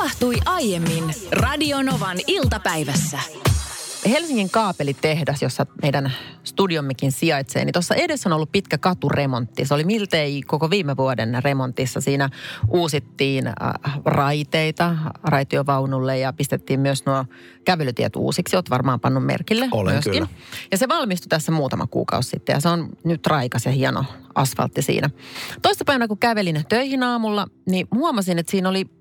tapahtui aiemmin Radionovan iltapäivässä. Helsingin kaapelitehdas, jossa meidän studiommekin sijaitsee, niin tuossa edessä on ollut pitkä katuremontti. Se oli miltei koko viime vuoden remontissa. Siinä uusittiin äh, raiteita raitiovaunulle ja pistettiin myös nuo kävelytiet uusiksi. Olet varmaan pannut merkille Olen myöskin. kyllä. Ja se valmistui tässä muutama kuukausi sitten ja se on nyt raikas ja hieno asfaltti siinä. Toista kun kävelin töihin aamulla, niin huomasin, että siinä oli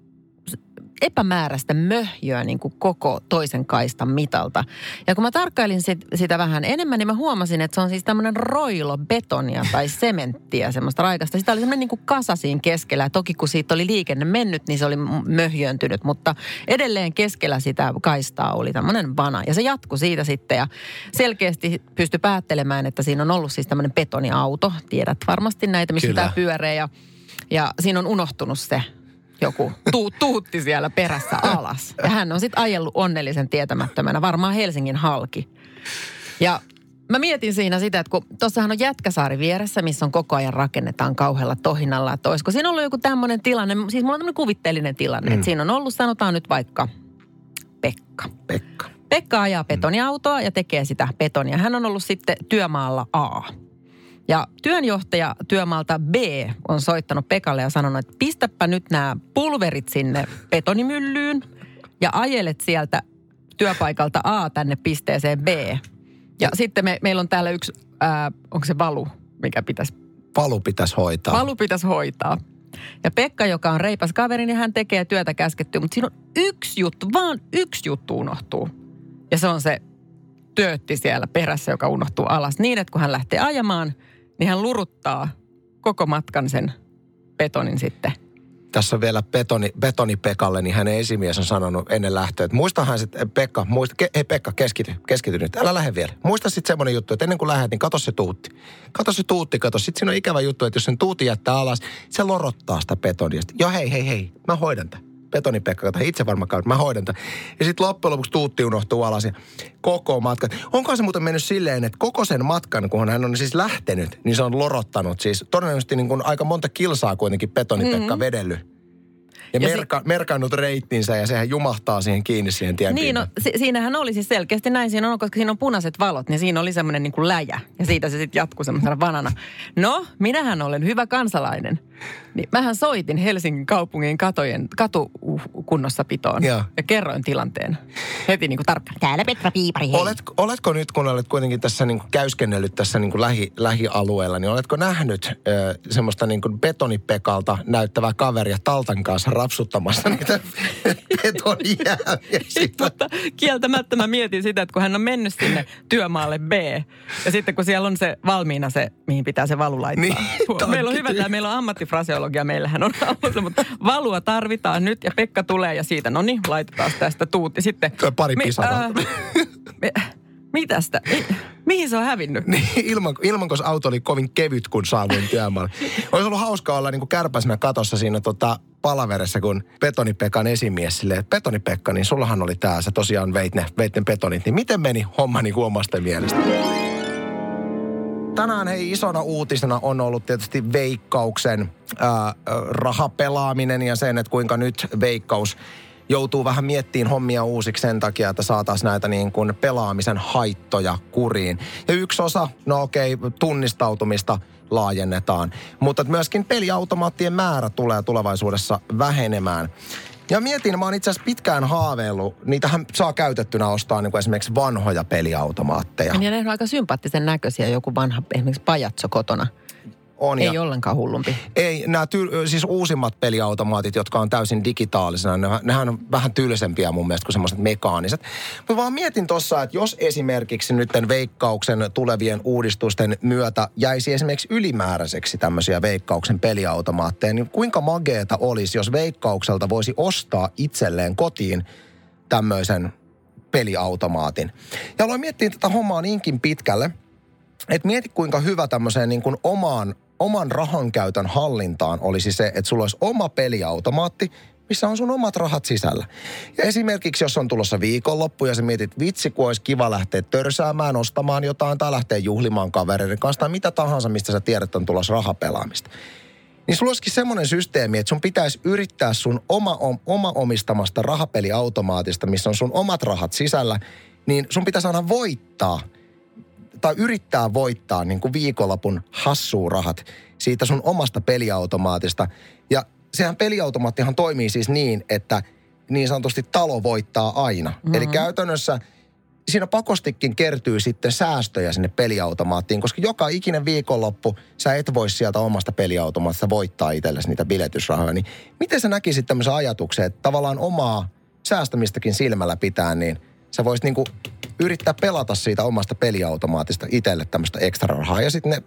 epämääräistä möhjöä niin kuin koko toisen kaistan mitalta. Ja kun mä tarkkailin sit, sitä vähän enemmän, niin mä huomasin, että se on siis tämmöinen roilo betonia tai sementtiä, semmoista raikasta. Sitä oli semmoinen niin kuin kasa siinä keskellä. Ja toki kun siitä oli liikenne mennyt, niin se oli möhjööntynyt, mutta edelleen keskellä sitä kaistaa oli tämmöinen vana. Ja se jatkui siitä sitten ja selkeästi pystyi päättelemään, että siinä on ollut siis tämmöinen betoniauto. Tiedät varmasti näitä, missä Kyllä. tämä pyöreä ja, ja siinä on unohtunut se joku tu, tuutti siellä perässä alas. Ja hän on sitten ajellut onnellisen tietämättömänä, varmaan Helsingin halki. Ja mä mietin siinä sitä, että kun tuossahan on Jätkäsaari vieressä, missä on koko ajan rakennetaan kauhealla tohinalla, että olisiko siinä ollut joku tämmöinen tilanne, siis mulla on tämmöinen kuvitteellinen tilanne, mm. että siinä on ollut, sanotaan nyt vaikka Pekka. Pekka. Pekka ajaa betoniautoa ja tekee sitä betonia. Hän on ollut sitten työmaalla A. Ja työnjohtaja työmaalta B on soittanut Pekalle ja sanonut, että pistäpä nyt nämä pulverit sinne betonimyllyyn ja ajelet sieltä työpaikalta A tänne pisteeseen B. Ja sitten me, meillä on täällä yksi, ää, onko se valu, mikä pitäisi, Palu pitäisi hoitaa. valu pitäisi hoitaa. Ja Pekka, joka on reipas kaveri, niin hän tekee työtä käskettyä, mutta siinä on yksi juttu, vaan yksi juttu unohtuu. Ja se on se töötti siellä perässä, joka unohtuu alas niin, että kun hän lähtee ajamaan, niin hän luruttaa koko matkan sen betonin sitten. Tässä on vielä betoni, betoni Pekalle, niin hänen esimies on sanonut ennen lähtöä, että muistahan sitten, Pekka, muista, ke, hei Pekka, keskity, keskity nyt, älä lähde vielä. Muista sitten semmoinen juttu, että ennen kuin lähdet, niin kato se tuutti. Kato se tuutti, kato. Sitten siinä on ikävä juttu, että jos sen tuuti jättää alas, se lorottaa sitä betonia. Joo, hei, hei, hei, mä hoidan tämän. Betoni Pekka, kato, itse varmaan mä hoidan tämän. Ja sitten loppujen lopuksi tuutti unohtuu alas ja koko matka. Onko se muuten mennyt silleen, että koko sen matkan, kun hän on siis lähtenyt, niin se on lorottanut siis todennäköisesti niin kuin aika monta kilsaa kuitenkin Betoni Pekka mm-hmm. vedellyt. Ja, Ja ja si- merka, merkannut reittinsä ja sehän jumahtaa siihen kiinni siihen tien Niin, no, si- siinähän oli siis selkeästi näin siinä on, koska siinä on punaiset valot, niin siinä oli semmoinen niin kuin läjä. Ja siitä se sitten jatkuu semmoisena vanana. No, minähän olen hyvä kansalainen. Niin mähän soitin Helsingin kaupungin katojen, katukunnossapitoon Joo. ja kerroin tilanteen. Heti niin kuin tarkkaan. Täällä Petra Piipari, hei. Olet, oletko nyt, kun olet kuitenkin tässä niin kuin käyskennellyt tässä niin kuin lähi, lähialueella, niin oletko nähnyt ö, semmoista niin kuin betonipekalta näyttävää kaveria Taltan kanssa rapsuttamassa niitä betonijäämiä? Mutta kieltämättä mä mietin sitä, että kun hän on mennyt sinne työmaalle B, ja sitten kun siellä on se valmiina se, mihin pitää se valu laittaa. Niin, meillä on hyvä, tämä meillä on ammattifraseologia, meillähän on ollut, mutta valua tarvitaan nyt, ja Pekka tulee, ja siitä, no niin, laitetaan tästä tuutti. Sitten, Tuo pari pisaraa. me, mitästä? Mi, mihin se on hävinnyt? Niin, ilman, ilmankos auto oli kovin kevyt, kun saavuin työmaalle. Olisi ollut hauska olla niin kuin kärpäsenä katossa siinä tota, palaveressa, kun Betonipekan esimies silleen, että Betonipekka, niin sullahan oli tää, sä tosiaan veit ne, veit ne betonit. Niin miten meni homma niin kuin omasta mielestä? Tänään hei isona uutisena on ollut tietysti veikkauksen ää, rahapelaaminen ja sen, että kuinka nyt veikkaus joutuu vähän miettimään hommia uusiksi sen takia, että saataisiin näitä niin kuin pelaamisen haittoja kuriin. Ja yksi osa, no okei, tunnistautumista laajennetaan, mutta myöskin peliautomaattien määrä tulee tulevaisuudessa vähenemään. Ja mietin, mä oon itse asiassa pitkään haaveillut, niitähän saa käytettynä ostaa niin kuin esimerkiksi vanhoja peliautomaatteja. Ja ne on aika sympaattisen näköisiä, joku vanha esimerkiksi pajatso kotona. On ja Ei ollenkaan hullumpi. Ei, nämä tyl, siis uusimmat peliautomaatit, jotka on täysin digitaalisena, ne, nehän on vähän tylsempiä mun mielestä kuin semmoiset mekaaniset. Mutta vaan mietin tuossa, että jos esimerkiksi nyt veikkauksen tulevien uudistusten myötä jäisi esimerkiksi ylimääräiseksi tämmöisiä veikkauksen peliautomaatteja, niin kuinka mageeta olisi, jos veikkaukselta voisi ostaa itselleen kotiin tämmöisen peliautomaatin. Ja aloin miettiä tätä hommaa niinkin pitkälle, että mieti kuinka hyvä tämmöiseen niin kuin omaan, oman rahan käytön hallintaan olisi se, että sulla olisi oma peliautomaatti, missä on sun omat rahat sisällä. Ja esimerkiksi jos on tulossa viikonloppu ja sä mietit, vitsi kun olisi kiva lähteä törsäämään, ostamaan jotain tai lähteä juhlimaan kavereiden kanssa tai mitä tahansa, mistä sä tiedät, on tulossa rahapelaamista. niin sulla olisikin semmoinen systeemi, että sun pitäisi yrittää sun oma, oma omistamasta rahapeliautomaatista, missä on sun omat rahat sisällä, niin sun pitäisi aina voittaa tai yrittää voittaa niin kuin viikonlopun hassuurahat siitä sun omasta peliautomaatista. Ja sehän peliautomaattihan toimii siis niin, että niin sanotusti talo voittaa aina. Mm-hmm. Eli käytännössä – siinä pakostikin kertyy sitten säästöjä sinne peliautomaattiin, koska joka ikinen viikonloppu sä et voi sieltä omasta peliautomaatista voittaa itsellesi niitä biletysrahoja. Niin miten sä näkisit tämmöisen ajatuksen, että tavallaan omaa säästämistäkin silmällä pitää, niin sä voisit niinku yrittää pelata siitä omasta peliautomaatista itselle tämmöistä ekstra rahaa ja sitten ne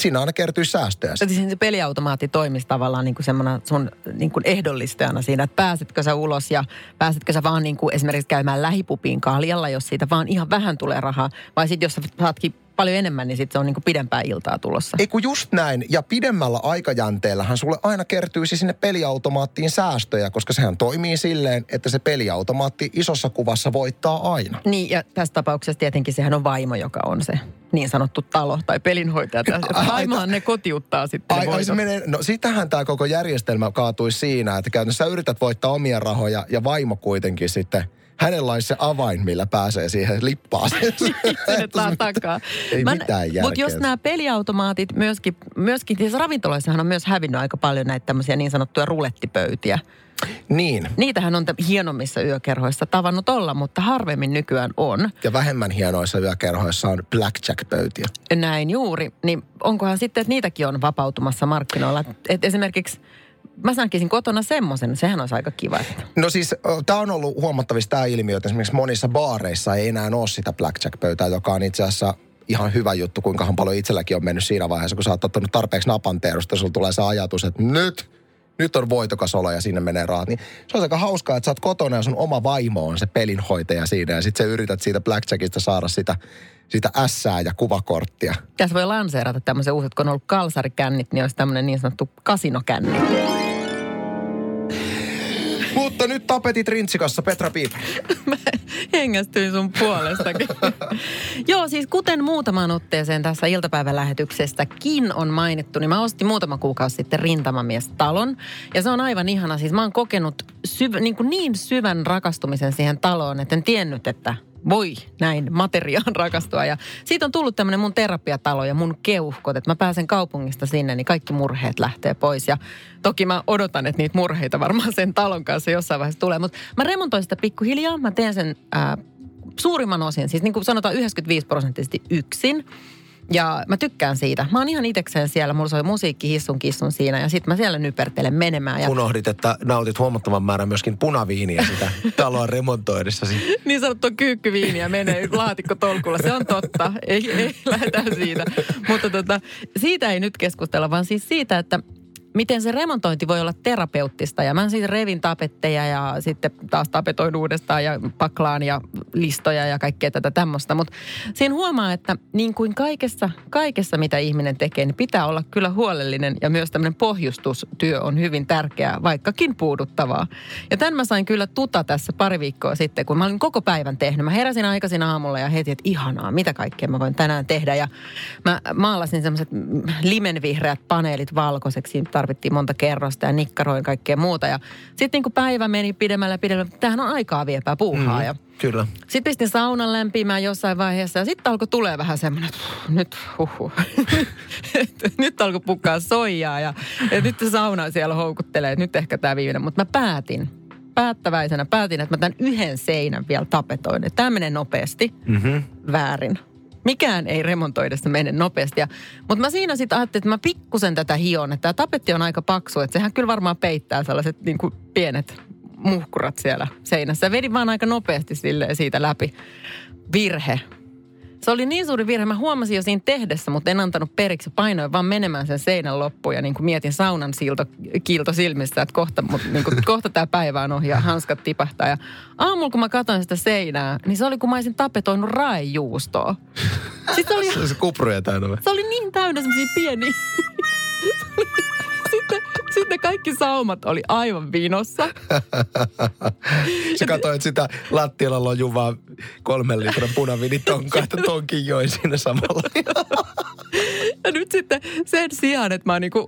siinä aina kertyisi säästöjä. Siis se peliautomaatti toimisi tavallaan niin kuin sun niin kuin ehdollistajana siinä, että pääsetkö sä ulos ja pääsetkö sä vaan niin kuin esimerkiksi käymään lähipupiin kaljalla, jos siitä vaan ihan vähän tulee rahaa. Vai sitten jos sä saatkin paljon enemmän, niin sitten se on niin kuin pidempää iltaa tulossa. Ei kun just näin. Ja pidemmällä aikajänteellähän sulle aina kertyisi sinne peliautomaattiin säästöjä, koska sehän toimii silleen, että se peliautomaatti isossa kuvassa voittaa aina. Niin, ja tässä tapauksessa tietenkin sehän on vaimo, joka on se niin sanottu talo tai pelinhoitaja. Vaimohan ne kotiuttaa sitten ai, ai se menee, no sitähän tämä koko järjestelmä kaatuisi siinä, että käytännössä yrität voittaa omia rahoja ja vaimo kuitenkin sitten – hänellä olisi se avain, millä pääsee siihen lippaaseen. Sinne takaa. Ei Mä, mitään järkeä. Mutta jos nämä peliautomaatit myöskin, myöskin siis ravintoloissahan on myös hävinnyt aika paljon näitä tämmöisiä niin sanottuja rulettipöytiä. Niin. Niitähän on hienommissa yökerhoissa tavannut olla, mutta harvemmin nykyään on. Ja vähemmän hienoissa yökerhoissa on blackjack-pöytiä. Näin juuri. Niin onkohan sitten, että niitäkin on vapautumassa markkinoilla? Et esimerkiksi mä sankisin kotona semmoisen, sehän olisi aika kiva. Että. No siis tämä on ollut huomattavasti tämä ilmiö, että esimerkiksi monissa baareissa ei enää ole sitä blackjack-pöytää, joka on itse asiassa ihan hyvä juttu, kuinka paljon itselläkin on mennyt siinä vaiheessa, kun sä oot ottanut tarpeeksi napanteerusta, sulla tulee se ajatus, että nyt, nyt on voitokas olo ja sinne menee rahat. Niin se on aika hauskaa, että sä oot kotona ja sun oma vaimo on se pelinhoitaja siinä ja sitten sä yrität siitä blackjackista saada sitä sitä ässää ja kuvakorttia. Tässä voi lanseerata tämmöisen uuset, kun on ollut kalsarikännit, niin olisi tämmöinen niin sanottu kasinokänni. Mutta nyt tapetit rintsikassa, Petra Piip. Mä hengästyin sun puolestakin. Joo, siis kuten muutamaan otteeseen tässä iltapäivän lähetyksestäkin on mainittu, niin mä ostin muutama kuukausi sitten rintamamiestalon. Ja se on aivan ihana. Siis mä oon kokenut syv, niin, kuin niin syvän rakastumisen siihen taloon, että en tiennyt, että voi näin materiaan rakastua. Ja siitä on tullut tämmöinen mun terapiatalo ja mun keuhkot, että mä pääsen kaupungista sinne, niin kaikki murheet lähtee pois. Ja toki mä odotan, että niitä murheita varmaan sen talon kanssa jossain vaiheessa tulee. Mutta mä remontoin sitä pikkuhiljaa. Mä teen sen ää, suurimman osin, siis niin kuin sanotaan 95 prosenttisesti yksin. Ja mä tykkään siitä. Mä oon ihan itekseen siellä. Mulla soi musiikki hissun kissun siinä ja sitten mä siellä nypertelen menemään. Ja... Unohdit, että nautit huomattavan määrän myöskin punaviiniä sitä taloa remontoidessa. niin sanottua kyykkyviiniä menee laatikko tolkulla. Se on totta. Ei, ei lähdetään siitä. Mutta tota, siitä ei nyt keskustella, vaan siis siitä, että miten se remontointi voi olla terapeuttista. Ja mä siis revin tapetteja ja sitten taas tapetoin uudestaan ja paklaan ja listoja ja kaikkea tätä tämmöistä. Mutta siinä huomaa, että niin kuin kaikessa, kaikessa mitä ihminen tekee, niin pitää olla kyllä huolellinen ja myös tämmöinen pohjustustyö on hyvin tärkeää, vaikkakin puuduttavaa. Ja tämän mä sain kyllä tuta tässä pari viikkoa sitten, kun mä olin koko päivän tehnyt. Mä heräsin aikaisin aamulla ja heti, että ihanaa, mitä kaikkea mä voin tänään tehdä. Ja mä maalasin semmoiset limenvihreät paneelit valkoiseksi tarvittiin monta kerrosta ja nikkaroin kaikkea muuta. Ja sitten niin kuin päivä meni pidemmälle ja pidemmälle, tämähän on aikaa viepää puuhaa. Mm, ja kyllä. Sitten pistin saunan lämpimään jossain vaiheessa ja sitten alkoi tulee vähän semmoinen, että nyt huhu. nyt alkoi pukkaa soijaa ja, ja nyt sauna siellä houkuttelee, että nyt ehkä tämä viimeinen. Mutta mä päätin, päättäväisenä päätin, että mä tämän yhden seinän vielä tapetoin. Tämä menee nopeasti. Mm-hmm. Väärin mikään ei remontoidessa mene nopeasti. mutta mä siinä sitten ajattelin, että mä pikkusen tätä hion, että tämä tapetti on aika paksu, että sehän kyllä varmaan peittää sellaiset niin kuin pienet muhkurat siellä seinässä. Vedin vaan aika nopeasti siitä läpi. Virhe. Se oli niin suuri virhe. Mä huomasin jo siinä tehdessä, mutta en antanut periksi. Painoin vaan menemään sen seinän loppuun ja niin kuin mietin saunan silto, kiilto silmissä, että kohta, niin kuin, kohta tämä päivä on ohi ja hanskat tipahtaa. Ja aamulla kun mä katsoin sitä seinää, niin se oli kuin mä olisin tapetoinut raejuustoa. Sitten se oli, se, se kupruja täynnä. Se oli niin täynnä semmoisia pieniä. sitten, kaikki saumat oli aivan vinossa. Sä katsoit sitä lattialla lojuvaa kolmen litran punaviinitonkaa, että tonkin joi siinä samalla. Ja nyt sitten sen sijaan, että mä niinku,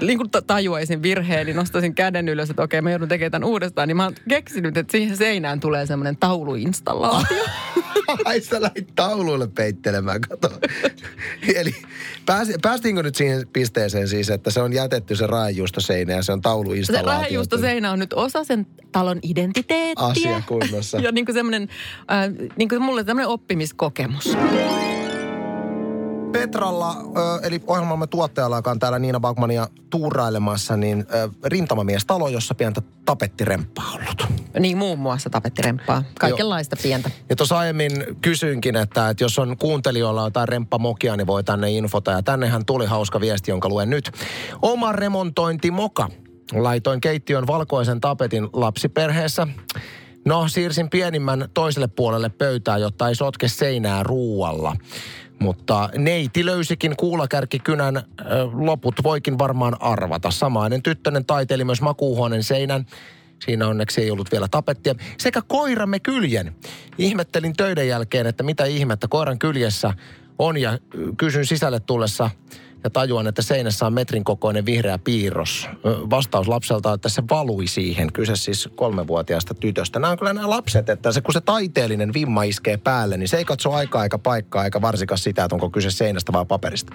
niinku tajuaisin virheen, niin nostaisin käden ylös, että okei, mä joudun tekemään tämän uudestaan. Niin mä oon keksinyt, että siihen seinään tulee semmoinen tauluinstallaatio. Ai sä lähit tauluille peittelemään, kato. Eli pääsi, päästiinkö nyt siihen pisteeseen siis, että se on jätetty se seinä ja se on tauluinstallaatio? Se seinä on nyt osa sen talon identiteettiä. Asia kunnossa. ja niin kuin semmoinen, äh, niin kuin mulle semmoinen oppimiskokemus. Petralla, eli ohjelmamme tuottajalla, joka on täällä Niina Bagmania tuurailemassa, niin rintamamies talo, jossa pientä tapettiremppaa ollut. Niin, muun muassa tapettiremppaa. Kaikenlaista Joo. pientä. Ja tuossa aiemmin kysyinkin, että, että jos on kuuntelijoilla jotain remppamokia, niin voi tänne infota. Ja tännehän tuli hauska viesti, jonka luen nyt. Oma remontointi moka. Laitoin keittiön valkoisen tapetin lapsiperheessä. No, siirsin pienimmän toiselle puolelle pöytää, jotta ei sotke seinää ruualla. Mutta neiti löysikin kuulakärkikynän loput voikin varmaan arvata. Samainen tyttönen taiteili myös makuuhuoneen seinän. Siinä onneksi ei ollut vielä tapettia. Sekä koiramme kyljen. Ihmettelin töiden jälkeen, että mitä ihmettä koiran kyljessä on ja kysyn sisälle tullessa – ja tajuan, että seinässä on metrin kokoinen vihreä piirros. Vastaus lapselta, että se valui siihen. Kyse siis kolmevuotiaasta tytöstä. Nämä on kyllä nämä lapset, että se, kun se taiteellinen vimma iskee päälle, niin se ei katso aikaa eikä paikkaa, eikä varsinkaan sitä, että onko kyse seinästä vai paperista.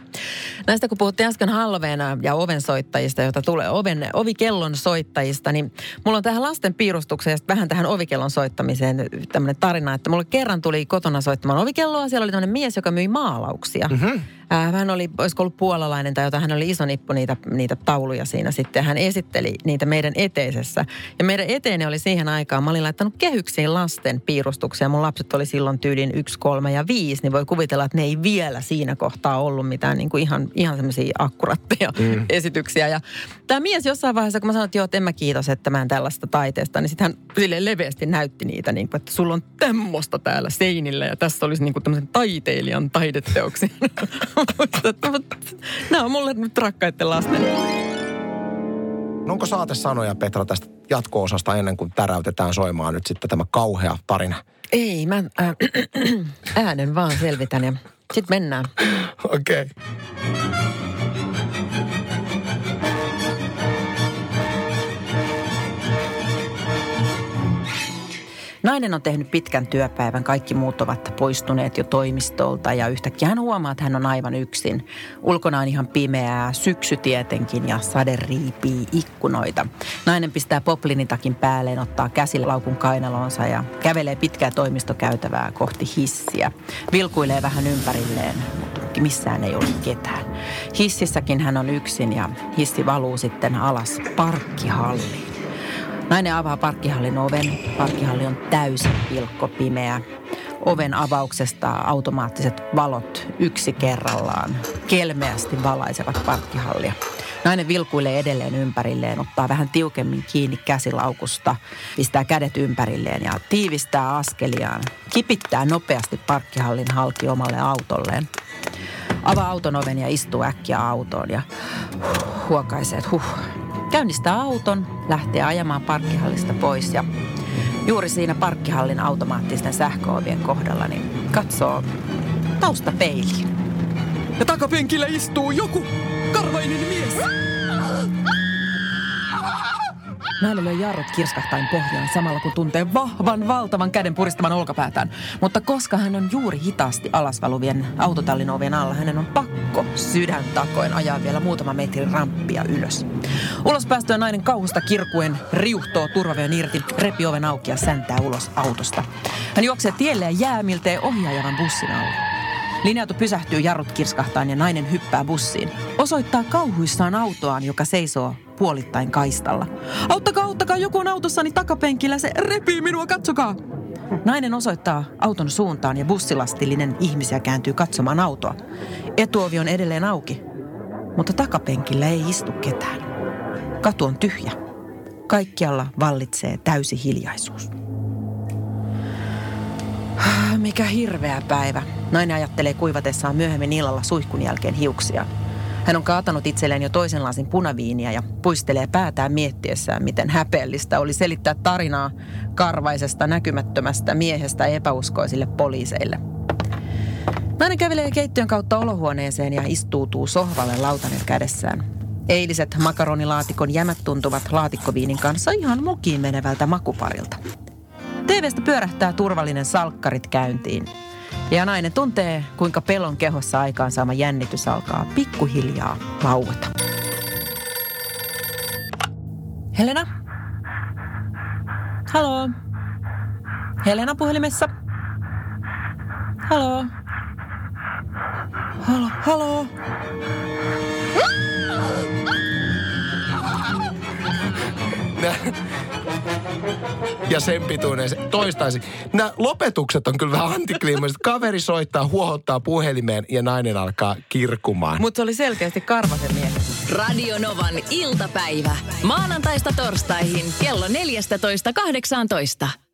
Näistä kun puhuttiin äsken halveena ja ovensoittajista, joita tulee oven, ovikellon soittajista, niin mulla on tähän lasten piirustukseen ja vähän tähän ovikellon soittamiseen tämmöinen tarina, että mulle kerran tuli kotona soittamaan ovikelloa. Siellä oli tämmöinen mies, joka myi maalauksia. Mm-hmm. Hän oli, olisiko ollut puolalainen tai jotain, hän oli iso nippu niitä, niitä tauluja siinä sitten. Hän esitteli niitä meidän eteisessä. Ja meidän eteinen oli siihen aikaan, mä olin laittanut kehyksiin lasten piirustuksia. Mun lapset oli silloin tyylin 1, 3 ja 5, niin voi kuvitella, että ne ei vielä siinä kohtaa ollut mitään niin kuin ihan, ihan semmoisia akkuratteja mm. esityksiä. Ja tämä mies jossain vaiheessa, kun mä sanoin, että joo, että en mä kiitos, että mä en tällaista taiteesta, niin sitten hän sille leveästi näytti niitä, niin kuin, että sulla on tämmöistä täällä seinillä ja tässä olisi niin kuin tämmöisen taiteilijan taideteoksia. Nämä on mulle nyt rakkaiden lasten. No onko saate sanoja, Petra, tästä jatko-osasta ennen kuin täräytetään soimaan nyt sitten tämä kauhea tarina? Ei, mä äh, äänen vaan selvitän ja sitten mennään. Okei. Okay. Nainen on tehnyt pitkän työpäivän, kaikki muut ovat poistuneet jo toimistolta ja yhtäkkiä hän huomaa, että hän on aivan yksin. Ulkona on ihan pimeää, syksy tietenkin ja sade riipii ikkunoita. Nainen pistää poplinitakin päälleen, ottaa käsilaukun kainalonsa ja kävelee pitkää toimistokäytävää kohti hissiä. Vilkuilee vähän ympärilleen, mutta missään ei ole ketään. Hississäkin hän on yksin ja hissi valuu sitten alas parkkihalliin. Nainen avaa parkkihallin oven. Parkkihalli on täysin pilkko pimeä. Oven avauksesta automaattiset valot yksi kerrallaan kelmeästi valaisevat parkkihallia. Nainen vilkuilee edelleen ympärilleen, ottaa vähän tiukemmin kiinni käsilaukusta, pistää kädet ympärilleen ja tiivistää askeliaan. Kipittää nopeasti parkkihallin halki omalle autolleen. Avaa auton oven ja istuu äkkiä autoon ja huokaisee, että huh, Käynnistää auton, lähtee ajamaan parkkihallista pois ja juuri siinä parkkihallin automaattisten sähköovien kohdalla niin katsoo taustapeiliin. Ja takapenkillä istuu joku karvainen mies. Nainen löi jarrut kirskahtain pohjaan samalla kun tuntee vahvan, valtavan käden puristavan olkapäätään. Mutta koska hän on juuri hitaasti alasvaluvien autotallin ovien alla, hänen on pakko sydän takoin ajaa vielä muutama metrin ramppia ylös. Ulos päästöön nainen kauhusta kirkuen riuhtoo turvaveen irti, repi oven auki ja säntää ulos autosta. Hän juoksee tielle ja jää miltei ohjaajavan bussin alle. Linja-auto pysähtyy jarrut kirskahtaan ja nainen hyppää bussiin. Osoittaa kauhuissaan autoaan, joka seisoo puolittain kaistalla. Auttakaa, auttakaa, joku on autossani takapenkillä, se repii minua, katsokaa! Nainen osoittaa auton suuntaan ja bussilastillinen ihmisiä kääntyy katsomaan autoa. Etuovi on edelleen auki, mutta takapenkillä ei istu ketään. Katu on tyhjä. Kaikkialla vallitsee täysi hiljaisuus. Mikä hirveä päivä. Nainen ajattelee kuivatessaan myöhemmin illalla suihkun jälkeen hiuksia. Hän on kaatanut itselleen jo toisen lasin punaviiniä ja puistelee päätään miettiessään, miten häpeällistä oli selittää tarinaa karvaisesta näkymättömästä miehestä epäuskoisille poliiseille. Nainen kävelee keittiön kautta olohuoneeseen ja istuutuu sohvalle lautanen kädessään. Eiliset makaronilaatikon jämät tuntuvat laatikkoviinin kanssa ihan mukiin menevältä makuparilta. TVstä pyörähtää turvallinen salkkarit käyntiin. Ja nainen tuntee, kuinka pelon kehossa aikaansaama jännitys alkaa pikkuhiljaa laueta. Helena? Halo? Helena puhelimessa? Halo? Halo? Halo? Ja sen pituinen se toistaisin. Nämä lopetukset on kyllä vähän antikliimaiset. Kaveri soittaa, huohottaa puhelimeen ja nainen alkaa kirkumaan. Mutta se oli selkeästi karvasen mies. Radio Novan iltapäivä. Maanantaista torstaihin kello 14.18.